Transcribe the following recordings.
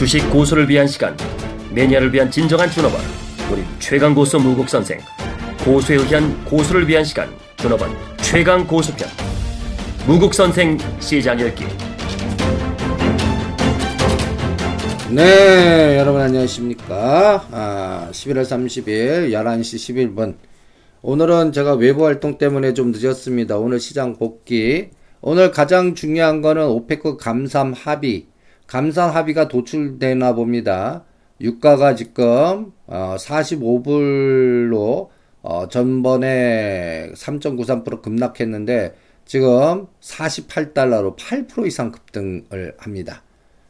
주식 고수를 위한 시간 매니아를 위한 진정한 준업원 우리 최강 고수 무국 선생 고수에 의한 고수를 위한 시간 준업원 최강 고수편 무국 선생 시장 열기 네, 여러분 안녕하십니까. 아, 11월 30일 11시 11분. 오늘은 제가 외부 활동 때문에 좀 늦었습니다. 오늘 시장 복귀. 오늘 가장 중요한 거는 오페크 감삼 합의. 감산 합의가 도출되나 봅니다. 유가가 지금 어, 45불로 어, 전번에 3.93% 급락했는데 지금 48달러로 8% 이상 급등을 합니다.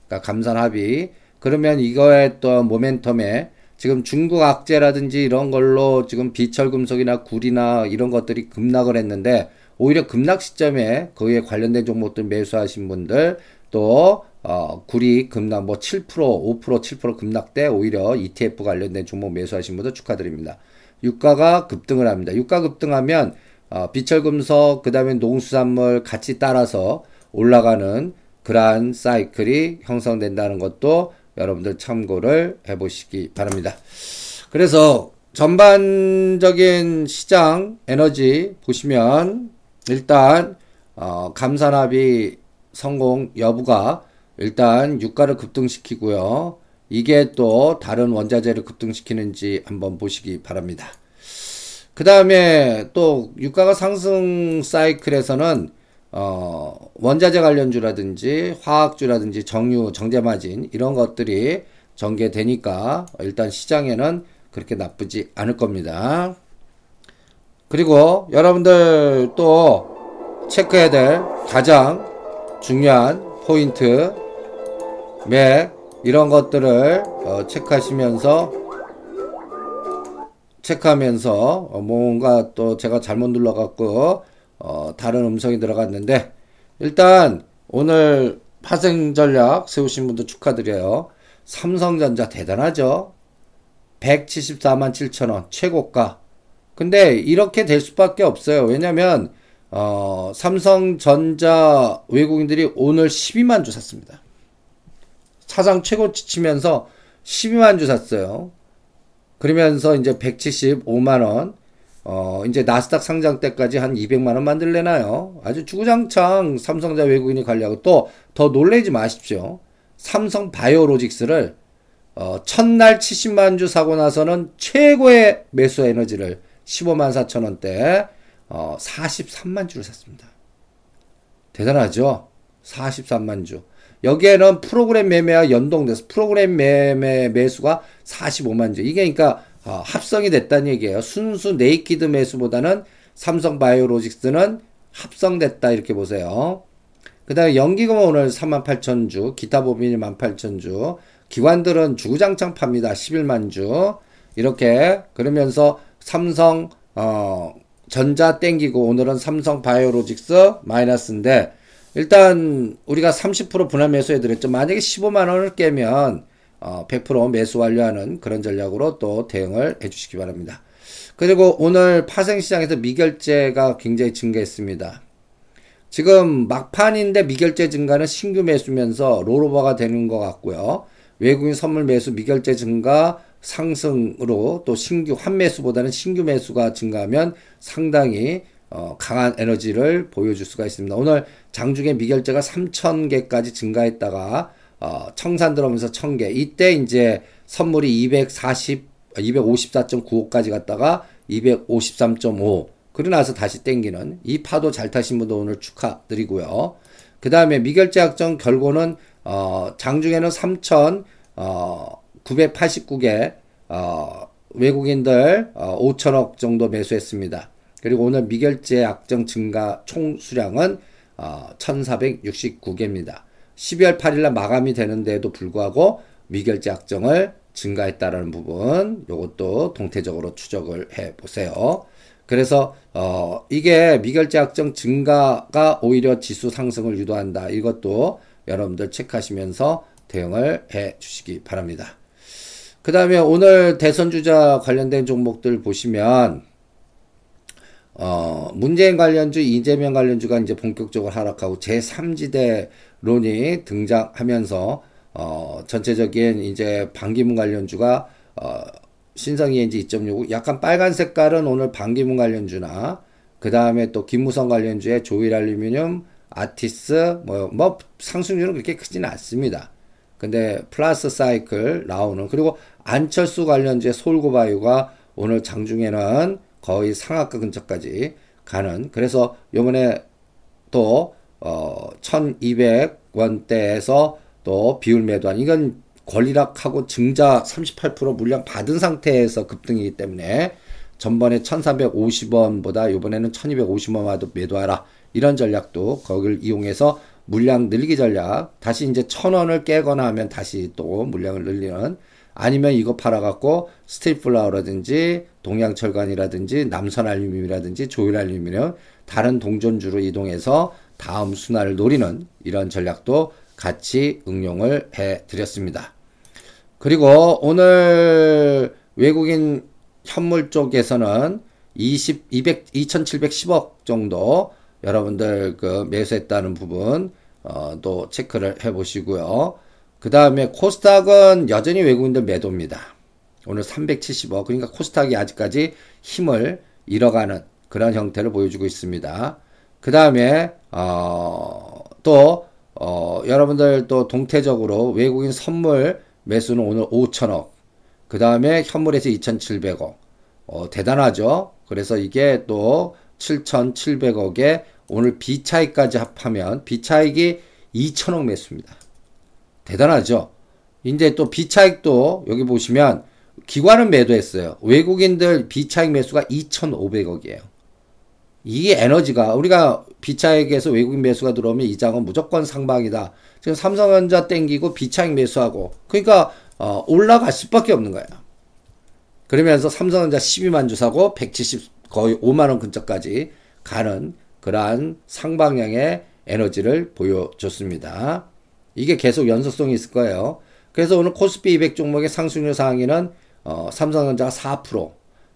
그러니까 감산 합의. 그러면 이거에 또 모멘텀에 지금 중국 악재라든지 이런 걸로 지금 비철 금속이나 구리나 이런 것들이 급락을 했는데 오히려 급락 시점에 거기에 관련된 종목들 매수하신 분들 또 어, 구리 급락 뭐 7%, 5%, 7% 급락 때 오히려 ETF 관련된 종목 매수하신 분들 축하드립니다. 유가가 급등을 합니다. 유가 급등하면 어, 비철금속 그다음에 농수산물 같이 따라서 올라가는 그러한 사이클이 형성된다는 것도 여러분들 참고를 해보시기 바랍니다. 그래서 전반적인 시장 에너지 보시면 일단 어, 감산합의 성공 여부가 일단 유가를 급등시키고요. 이게 또 다른 원자재를 급등시키는지 한번 보시기 바랍니다. 그 다음에 또 유가가 상승 사이클에서는 어, 원자재 관련주라든지 화학주라든지 정유, 정제마진 이런 것들이 전개되니까 일단 시장에는 그렇게 나쁘지 않을 겁니다. 그리고 여러분들 또 체크해야 될 가장 중요한 포인트 맥 이런 것들을 어, 체크하시면서 체크하면서 어, 뭔가 또 제가 잘못 눌러갖고 어, 다른 음성이 들어갔는데 일단 오늘 파생 전략 세우신 분들 축하드려요. 삼성전자 대단하죠. 174만 7천원 최고가. 근데 이렇게 될 수밖에 없어요. 왜냐면 어, 삼성전자 외국인들이 오늘 12만 주 샀습니다. 사상 최고치 치면서 12만 주 샀어요. 그러면서 이제 175만 원, 어, 이제 나스닥 상장 때까지 한 200만 원 만들래나요? 아주 주구장창 삼성자 외국인이 관리하고 또 더 놀래지 마십시오. 삼성 바이오로직스를 어, 첫날 70만 주 사고 나서는 최고의 매수 에너지를 15만 4천 원대 어, 43만 주를 샀습니다. 대단하죠? 43만 주. 여기에는 프로그램 매매와 연동돼서 프로그램 매매 매수가 45만 주. 이게 그러니까 어, 합성이 됐다는 얘기예요. 순수 naked 매수보다는 삼성 바이오로직스는 합성됐다 이렇게 보세요. 그 다음에 연기금은 오늘 3만 8천 주, 기타 법인이 1만 8천 주, 기관들은 주구장창 팝니다. 11만 주. 이렇게 그러면서 삼성 어 전자 땡기고 오늘은 삼성 바이오로직스 마이너스인데 일단 우리가 30% 분할 매수해 드렸죠. 만약에 15만 원을 깨면 어, 100% 매수 완료하는 그런 전략으로 또 대응을 해 주시기 바랍니다. 그리고 오늘 파생시장에서 미결제가 굉장히 증가했습니다. 지금 막판인데 미결제 증가는 신규 매수면서 롤오버가 되는 것 같고요. 외국인 선물 매수 미결제 증가 상승으로 또 신규 환매수보다는 신규 매수가 증가하면 상당히 어, 강한 에너지를 보여줄 수가 있습니다. 오늘 장중에 미결제가 3,000개까지 증가했다가 어, 청산 들어오면서 1,000개. 이때 이제 선물이 240, 254.95까지 갔다가 253.5. 그러고 나서 다시 땡기는 이 파도 잘 타신 분도 오늘 축하드리고요. 그 다음에 미결제 약정 결과는 어, 장중에는 3,000, 어, 989개 어, 외국인들 어, 5천억 정도 매수했습니다. 그리고 오늘 미결제 약정 증가 총 수량은 어, 1,469개입니다. 12월 8일 날 마감이 되는데도 불구하고 미결제 약정을 증가했다라는 부분 이것도 동태적으로 추적을 해 보세요. 그래서 어 이게 미결제 약정 증가가 오히려 지수 상승을 유도한다. 이것도 여러분들 체크하시면서 대응을 해 주시기 바랍니다. 그 다음에 오늘 대선 주자 관련된 종목들 보시면 어, 문재인 관련주, 이재명 관련주가 이제 본격적으로 하락하고 제3지대론이 등장하면서 어, 전체적인 이제 반기문 관련주가 어, 신성 ENG 2.65 약간 빨간 색깔은 오늘 반기문 관련주나 그 다음에 또 김무성 관련주의 조일 알루미늄, 아티스 뭐, 뭐 상승률은 그렇게 크지는 않습니다. 근데 플러스 사이클 나오는 그리고 안철수 관련주의 솔고바이오가 오늘 장중에는 거의 상하가 근처까지 가는. 그래서 요번에 또 어, 1200원대에서 또 비율 매도한 이건 권리락하고 증자 38% 물량 받은 상태에서 급등이기 때문에 전번에 1350원보다 이번에는 1250원 와도 매도하라. 이런 전략도 거기를 이용해서 물량 늘리기 전략. 다시 이제 1000원을 깨거나 하면 다시 또 물량을 늘리는 아니면 이거 팔아갖고 스틸플라워라든지 동양철관이라든지 남선알루미늄이라든지 조일알루미늄 다른 동전주로 이동해서 다음 순환을 노리는 이런 전략도 같이 응용을 해 드렸습니다. 그리고 오늘 외국인 현물 쪽에서는 20, 200, 2710억 정도 여러분들 그 매수했다는 부분 어, 또 체크를 해 보시고요. 그 다음에 코스닥은 여전히 외국인들 매도입니다. 오늘 370억 그러니까 코스닥이 아직까지 힘을 잃어가는 그런 형태를 보여주고 있습니다. 그 다음에 어, 또 어, 여러분들 또 동태적으로 외국인 선물 매수는 오늘 5천억. 그 다음에 현물에서 2,700억. 어, 대단하죠? 그래서 이게 또 7,700억에 오늘 비차익까지 합하면 비차익이 2천억 매수입니다. 대단하죠? 이제 또 비차익도 여기 보시면 기관은 매도했어요. 외국인들 비차익 매수가 2,500억이에요. 이게 에너지가 우리가 비차익에서 외국인 매수가 들어오면 이 장은 무조건 상방이다. 지금 삼성전자 땡기고 비차익 매수하고 그러니까 어, 올라갈 수밖에 없는 거예요. 그러면서 삼성전자 12만 주 사고 170 거의 5만 원 근처까지 가는 그러한 상방향의 에너지를 보여줬습니다. 이게 계속 연속성이 있을 거예요. 그래서 오늘 코스피 200 종목의 상승률 상위는 어, 삼성전자가 4%,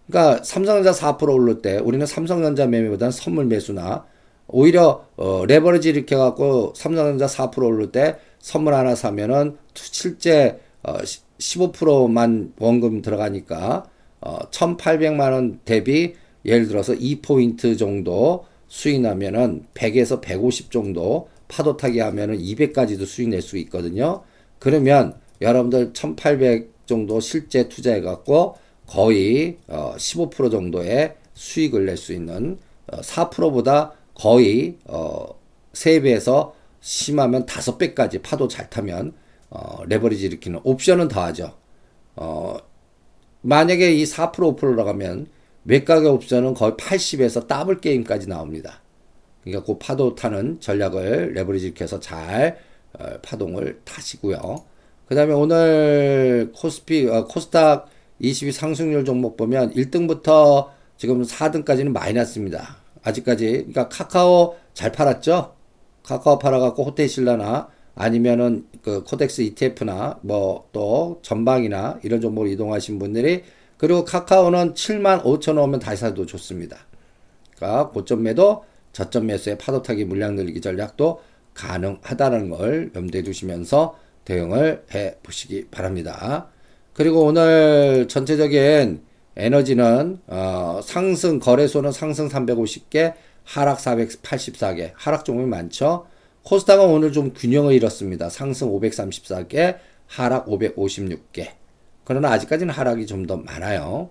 그러니까 삼성전자 4% 오를 때 우리는 삼성전자 매매보다는 선물 매수나 오히려 어, 레버리지 이렇게 갖고 삼성전자 4% 오를 때 선물 하나 사면은 실제 어, 15%만 원금 들어가니까 어, 1,800만 원 대비 예를 들어서 2포인트 정도 수익 나면은 100에서 150 정도 파도 타기 하면은 200까지도 수익 낼 수 있거든요. 그러면 여러분들 1,800 정도 실제 투자해 갖고 거의 어, 15% 정도의 수익을 낼 수 있는 어, 4%보다 거의 어, 3배에서 심하면 5배까지 파도 잘 타면 어, 레버리지 일으키는 옵션은 더하죠. 어, 만약에 이 4% 5%로 가면 외가의 옵션은 거의 80에서 더블 게임까지 나옵니다. 그러니까 그 파도 타는 전략을 레버리지 일으켜서 잘 어, 파동을 타시고요. 그 다음에 오늘 코스피, 어, 코스닥 22 상승률 종목 보면 1등부터 지금 4등까지는 마이너스입니다. 아직까지. 그러니까 카카오 잘 팔았죠? 카카오 팔아갖고 호텔신라나 아니면은 그 코덱스 ETF나 뭐 또 전방이나 이런 종목으로 이동하신 분들이 그리고 카카오는 7만 5천 원 오면 다시 사도 좋습니다. 그러니까 고점 매도, 저점 매수의 파도 타기 물량 늘리기 전략도 가능하다는 걸 염두에 두시면서 대응을 해 보시기 바랍니다. 그리고 오늘 전체적인 에너지는 어, 상승 거래소는 상승 350개, 하락 484개, 하락 종목이 많죠. 코스닥은 오늘 좀 균형을 잃었습니다. 상승 534개, 하락 556개. 그러나 아직까지는 하락이 좀 더 많아요.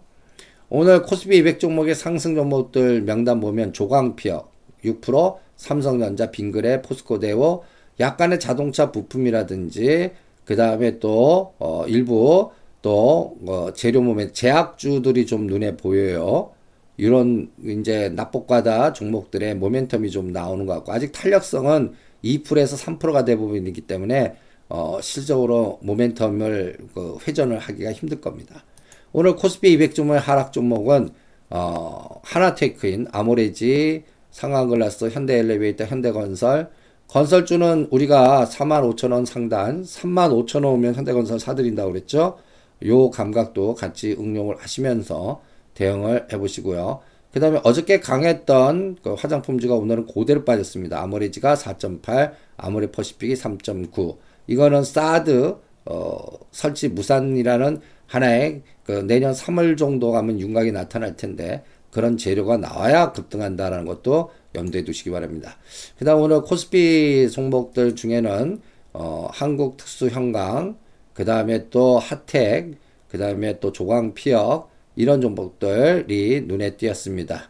오늘 코스피 200 종목의 상승 종목들 명단 보면 조광피어 6%, 삼성전자, 빙그레, 포스코데오, 약간의 자동차 부품이라든지 그 다음에 또 어, 일부 또 어, 재료 몸에 제약주들이 좀 눈에 보여요. 이런 이제 납복과다 종목들의 모멘텀이 좀 나오는 것 같고 아직 탄력성은 2%에서 3%가 대부분 이기 때문에 어, 실적으로 모멘텀을 그 회전을 하기가 힘들 겁니다. 오늘 코스피 200 종목의 하락 종목은 어, 하나테크인, 아모레지, 상황글라스, 현대엘리베이터, 현대건설, 건설주는 우리가 4만 5천 원 상단, 3만 5천 원 오면 현대건설 사드린다고 그랬죠. 요 감각도 같이 응용을 하시면서 대응을 해보시고요. 그 다음에 어저께 강했던 그 화장품주가 오늘은 고대로 빠졌습니다. 아모레지가 4.8, 아모레 퍼시픽이 3.9. 이거는 사드 어, 설치 무산이라는 하나의 그 내년 3월 정도 가면 윤곽이 나타날 텐데 그런 재료가 나와야 급등한다라는 것도 염두에 두시기 바랍니다. 그 다음 오늘 코스피 종목들 중에는 어, 한국 특수형광, 그 다음에 또 핫텍, 그 다음에 또 조광피역 이런 종목들이 눈에 띄었습니다.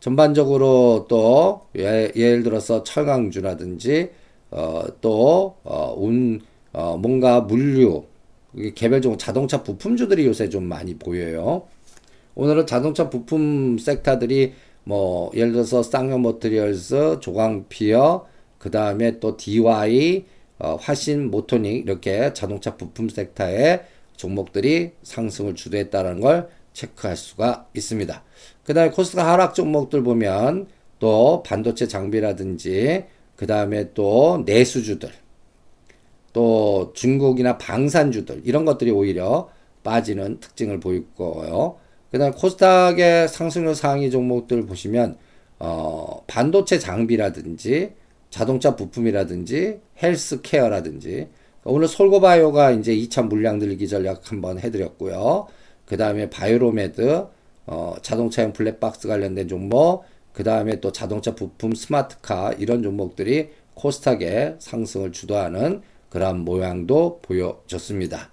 전반적으로 또 예, 를 들어서 철강주라든지 어, 또 어, 운, 어, 뭔가 물류 개별적으로 자동차 부품주들이 요새 좀 많이 보여요. 오늘은 자동차 부품 섹터들이 뭐 예를 들어서 쌍용 머티리얼즈, 조광피혁, 그 다음에 또 DY, 어, 화신 모토닉 이렇게 자동차 부품 섹터의 종목들이 상승을 주도했다는 걸 체크할 수가 있습니다. 그 다음에 코스닥 하락 종목들 보면 또 반도체 장비라든지 그 다음에 또 내수주들 또 중국이나 방산주들 이런 것들이 오히려 빠지는 특징을 보일 거고요. 그 다음에 코스닥의 상승률 상위 종목들 보시면 어, 반도체 장비라든지 자동차 부품이라든지 헬스케어라든지 오늘 솔고바이오가 이제 2차 물량 늘기 전략 한번 해드렸고요. 그 다음에 바이오로메드, 어, 자동차용 블랙박스 관련된 종목, 그 다음에 또 자동차 부품 스마트카 이런 종목들이 코스닥의 상승을 주도하는 그런 모양도 보여졌습니다.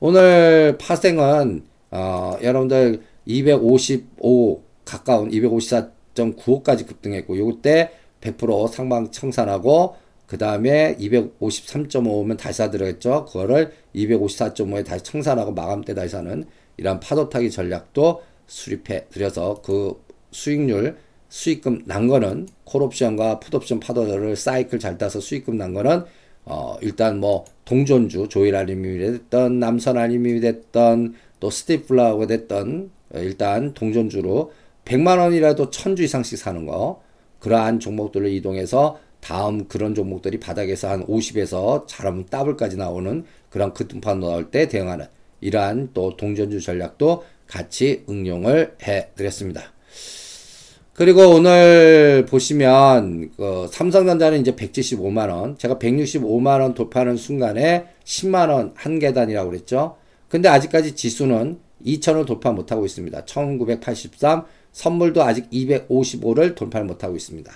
오늘 파생은 어, 여러분들 255 가까운 254.95까지 급등했고 요때 100% 상방 청산하고 그 다음에 253.5면 다시 사들어겠죠. 그거를 254.5에 다시 청산하고 마감때 다시 사는 이런 파도 타기 전략도 수립해 드려서 그 수익률 수익금 난 거는 콜옵션과 풋옵션 파도를 사이클 잘 따서 수익금 난 거는 어 일단 뭐 동전주 조일 알림이 됐던 남선 알림이 됐던 또 스티플라우가 됐던 일단 동전주로 100만 원이라도 천주 이상씩 사는 거 그러한 종목들을 이동해서 다음 그런 종목들이 바닥에서 한 50에서 잘하면 더블까지 나오는 그런 급등판 나올 때 대응하는 이러한 또 동전주 전략도 같이 응용을 해 드렸습니다. 그리고 오늘 보시면 그 삼성전자는 이제 175만 원, 제가 165만 원 돌파하는 순간에 10만 원 한 계단이라고 그랬죠. 근데 아직까지 지수는 2천을 돌파 못하고 있습니다. 1983 선물도 아직 255를 돌파 못하고 있습니다.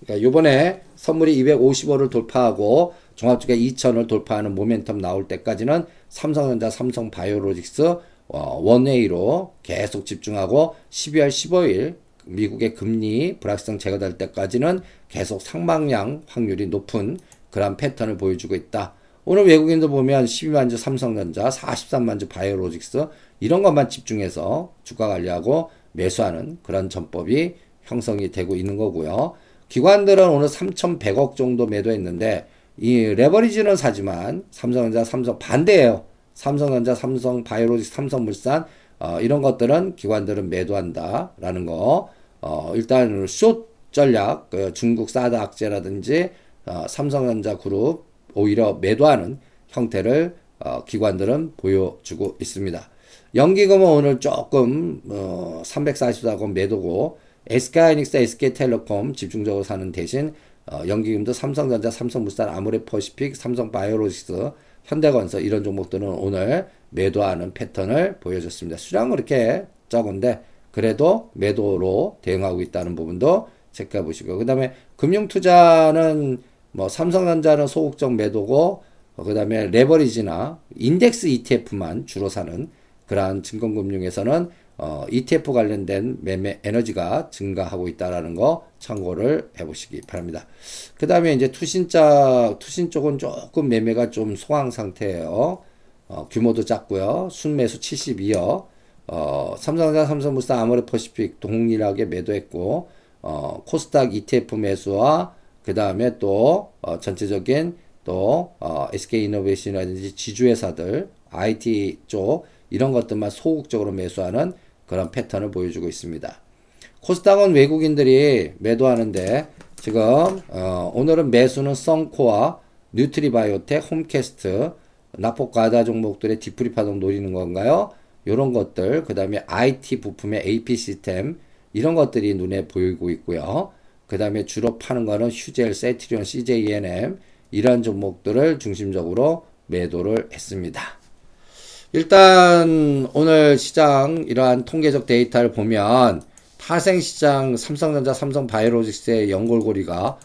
그러니까 요번에 선물이 255를 돌파하고 종합주가 2천을 돌파하는 모멘텀 나올 때까지는 삼성전자, 삼성바이오로직스 어, 원웨이로 계속 집중하고 12월 15일 미국의 금리 불확실성 제거될 때까지는 계속 상방량 확률이 높은 그런 패턴을 보여주고 있다. 오늘 외국인들 보면 12만 주 삼성전자, 43만 주 바이오로직스 이런 것만 집중해서 주가 관리하고 매수하는 그런 전법이 형성이 되고 있는 거고요. 기관들은 오늘 3,100억 정도 매도했는데 이 레버리지는 사지만 삼성전자, 삼성 반대예요. 삼성전자, 삼성 바이오로직, 삼성물산 어, 이런 것들은 기관들은 매도한다라는 거. 어, 일단 숏 전략, 그 중국 사드 악재라든지 어, 삼성전자 그룹 오히려 매도하는 형태를 어, 기관들은 보여주고 있습니다. 연기금은 오늘 조금 어, 344건 매도고 SK하이닉스, SK텔레콤 집중적으로 사는 대신 어, 연기금도 삼성전자, 삼성물산, 아모레퍼시픽, 삼성바이오로직스, 현대건설 이런 종목들은 오늘 매도하는 패턴을 보여줬습니다. 수량은 그렇게 적은데 그래도 매도로 대응하고 있다는 부분도 체크해 보시고 그 다음에 금융투자는 뭐 삼성전자는 소극적 매도고 그 다음에 레버리지나 인덱스 ETF만 주로 사는 그러한 증권금융에서는 어, ETF 관련된 매매 에너지가 증가하고 있다라는 거 참고를 해보시기 바랍니다. 그 다음에 이제 투신자 투신 쪽은 조금 매매가 좀 소강 상태예요. 어, 규모도 작고요. 순매수 72여. 어, 삼성전자, 삼성물산, 아모레퍼시픽 동일하게 매도했고 어, 코스닥 ETF 매수와 그 다음에 또 어, 전체적인 또 어, SK이노베이션이라든지 지주회사들 IT 쪽 이런 것들만 소극적으로 매수하는 그런 패턴을 보여주고 있습니다. 코스닥은 외국인들이 매도하는데 지금 어, 오늘은 매수는 썬코어, 뉴트리바이오텍, 홈캐스트, 낙폭과다 종목들의 디프리 파동 노리는 건가요? 이런 것들 그 다음에 IT 부품의 AP 시스템 이런 것들이 눈에 보이고 있고요. 그 다음에 주로 파는 거는 휴젤, 셀트리온, CJ E&M 이런 종목들을 중심적으로 매도를 했습니다. 일단 오늘 시장 이러한 통계적 데이터를 보면 타생 시장 삼성전자, 삼성바이오로직스의 연골고리가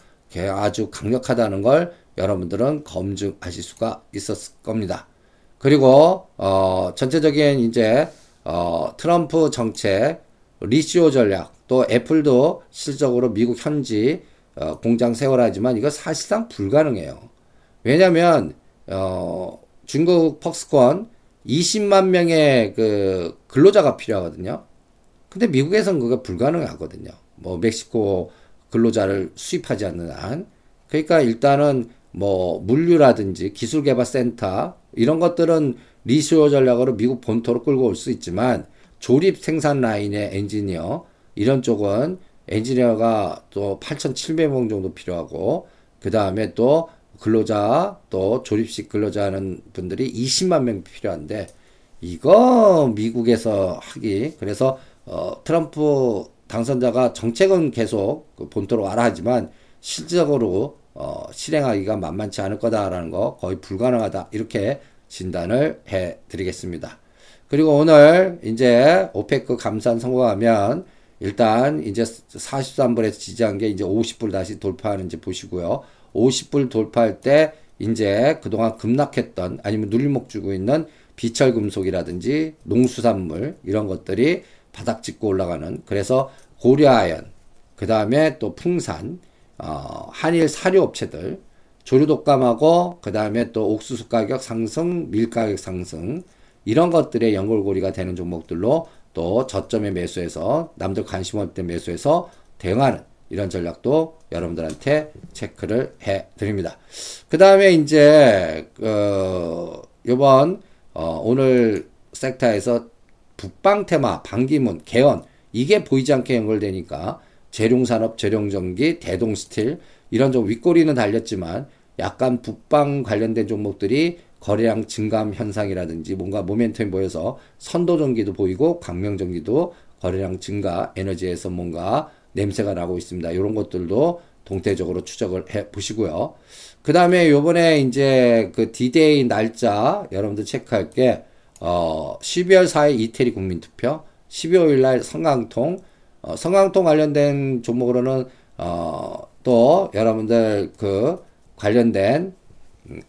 아주 강력하다는 걸 여러분들은 검증하실 수가 있었을 겁니다. 그리고 어, 전체적인 이제 어, 트럼프 정책, 리시오 전략, 또 애플도 실적으로 미국 현지 어, 공장 세워라지만 이거 사실상 불가능해요. 왜냐하면 어, 중국 퍽스콘 20만 명의 그 근로자가 필요하거든요. 근데 미국에서는 그게 불가능하거든요. 뭐 멕시코 근로자를 수입하지 않는 한. 그러니까 일단은 뭐 물류라든지 기술개발센터 이런 것들은 리시오 전략으로 미국 본토로 끌고 올 수 있지만 조립 생산 라인의 엔지니어 이런 쪽은 엔지니어가 또 8,700명 정도 필요하고 그 다음에 또 근로자 또 조립식 근로자 하는 분들이 20만 명 필요한데 이거 미국에서 하기 그래서 어, 트럼프 당선자가 정책은 계속 그 본토로 와라 하지만 실질적으로 어, 실행하기가 만만치 않을 거다라는 거 거의 불가능하다 이렇게 진단을 해 드리겠습니다. 그리고 오늘 이제 오페크 감산 성공하면 일단 이제 43불에서 지지한 게 이제 50불 다시 돌파하는지 보시고요. 50불 돌파할 때 이제 그동안 급락했던 아니면 눌림목 주고 있는 비철금속이라든지 농수산물 이런 것들이 바닥 찍고 올라가는 그래서 고려아연 그 다음에 또 풍산 어, 한일 사료업체들 조류 독감하고 그 다음에 또 옥수수 가격 상승 밀 가격 상승 이런 것들의 연골고리가 되는 종목들로 또 저점에 매수해서 남들 관심 없던 매수해서 대응하는 이런 전략도 여러분들한테 체크를 해 드립니다. 그 다음에 이제 어, 요번 어, 오늘 섹터에서 북방 테마, 반기문, 개헌 이게 보이지 않게 연결되니까 재룡산업, 재룡전기, 대동스틸 이런 좀 윗꼬리는 달렸지만 약간 북방 관련된 종목들이 거래량 증감 현상이라든지 뭔가 모멘텀이 보여서 선도전기도 보이고 광명전기도 거래량 증가 에너지에서 뭔가 냄새가 나고 있습니다. 이런 것들도 동태적으로 추적을 해 보시고요. 그 다음에 요번에 이제 그 디데이 날짜 여러분들 체크할 게, 어, 12월 4일 이태리 국민투표, 12월 날 선강통, 어, 선강통 관련된 종목으로는, 어, 또 여러분들 그 관련된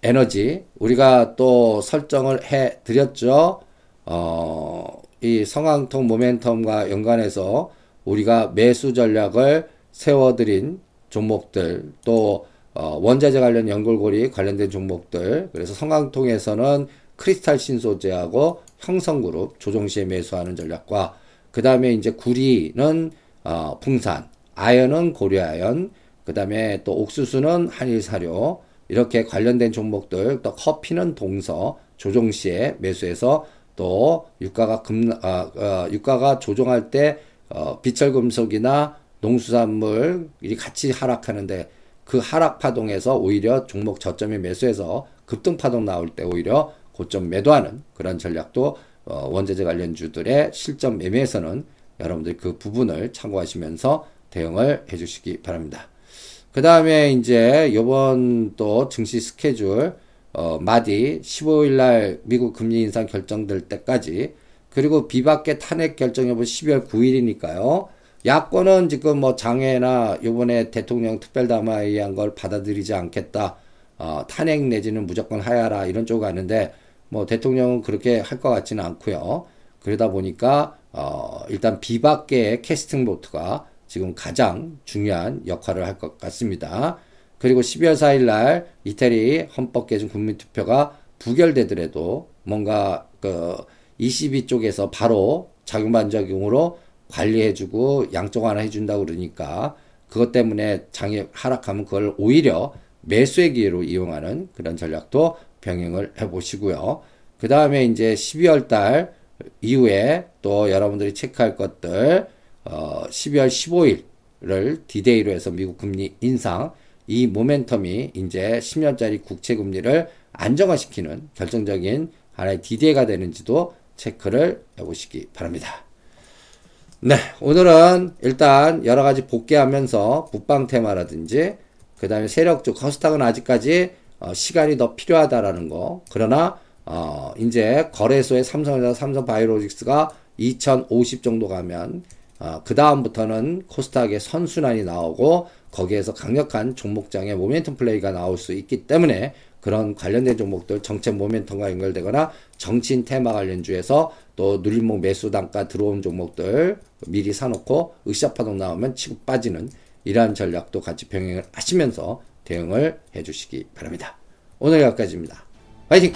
에너지, 우리가 또 설정을 해 드렸죠. 어, 이 성강통 모멘텀과 연관해서 우리가 매수 전략을 세워 드린 종목들 또 어, 원자재 관련 연골고리 관련된 종목들 그래서 성강통에서는 크리스탈 신소재하고 형성그룹 조정시에 매수하는 전략과 그 다음에 이제 구리는 어, 풍산 아연은 고려아연 그 다음에 또 옥수수는 한일사료 이렇게 관련된 종목들 또 커피는 동서 조정시에 매수해서 또 유가가 금 아, 어, 유가가 조정할 때 어, 비철금속이나 농수산물이 같이 하락하는데 그 하락 파동에서 오히려 종목 저점에 매수해서 급등 파동 나올 때 오히려 고점 매도하는 그런 전략도 어, 원자재 관련주들의 실점 매매에서는 여러분들 그 부분을 참고하시면서 대응을 해주시기 바랍니다. 그 다음에 이제 요번 또 증시 스케줄 어, 마디 15일 날 미국 금리 인상 결정될 때까지 그리고 비박계 탄핵 결정 여부 12월 9일이니까요. 야권은 지금 뭐 장애나 요번에 대통령 특별담화에 의한 걸 받아들이지 않겠다. 어, 탄핵 내지는 무조건 하야라 이런 쪽 가는데 뭐 대통령은 그렇게 할 것 같지는 않고요. 그러다 보니까 어, 일단 비박계의 캐스팅 보트가 지금 가장 중요한 역할을 할 것 같습니다. 그리고 12월 4일 날 이태리 헌법 개정 국민 투표가 부결되더라도 뭔가 그 ECB 쪽에서 바로 작용반작용으로 관리해주고 양쪽 하나 해준다고 그러니까 그것 때문에 장이 하락하면 그걸 오히려 매수의 기회로 이용하는 그런 전략도 병행을 해보시고요. 그 다음에 이제 12월 달 이후에 또 여러분들이 체크할 것들, 어, 12월 15일을 디데이로 해서 미국 금리 인상, 이 모멘텀이 이제 10년짜리 국채 금리를 안정화시키는 결정적인 하나의 디데이가 되는지도 체크를 해보시기 바랍니다. 네, 오늘은 일단 여러 가지 복기하면서 북방 테마라든지 그 다음에 세력적 코스닥은 아직까지 어, 시간이 더 필요하다라는 거. 그러나 어, 이제 거래소의 삼성전자, 삼성 바이오로직스가 2050 정도 가면 어, 그 다음부터는 코스닥의 선순환이 나오고 거기에서 강력한 종목장의 모멘텀 플레이가 나올 수 있기 때문에 그런 관련된 종목들 정책 모멘텀과 연결되거나 정치인 테마 관련주에서 또 누림목 매수 단가 들어온 종목들 미리 사놓고 으쌰파동 나오면 치고 빠지는 이러한 전략도 같이 병행을 하시면서 대응을 해주시기 바랍니다. 오늘 여기까지입니다. 화이팅!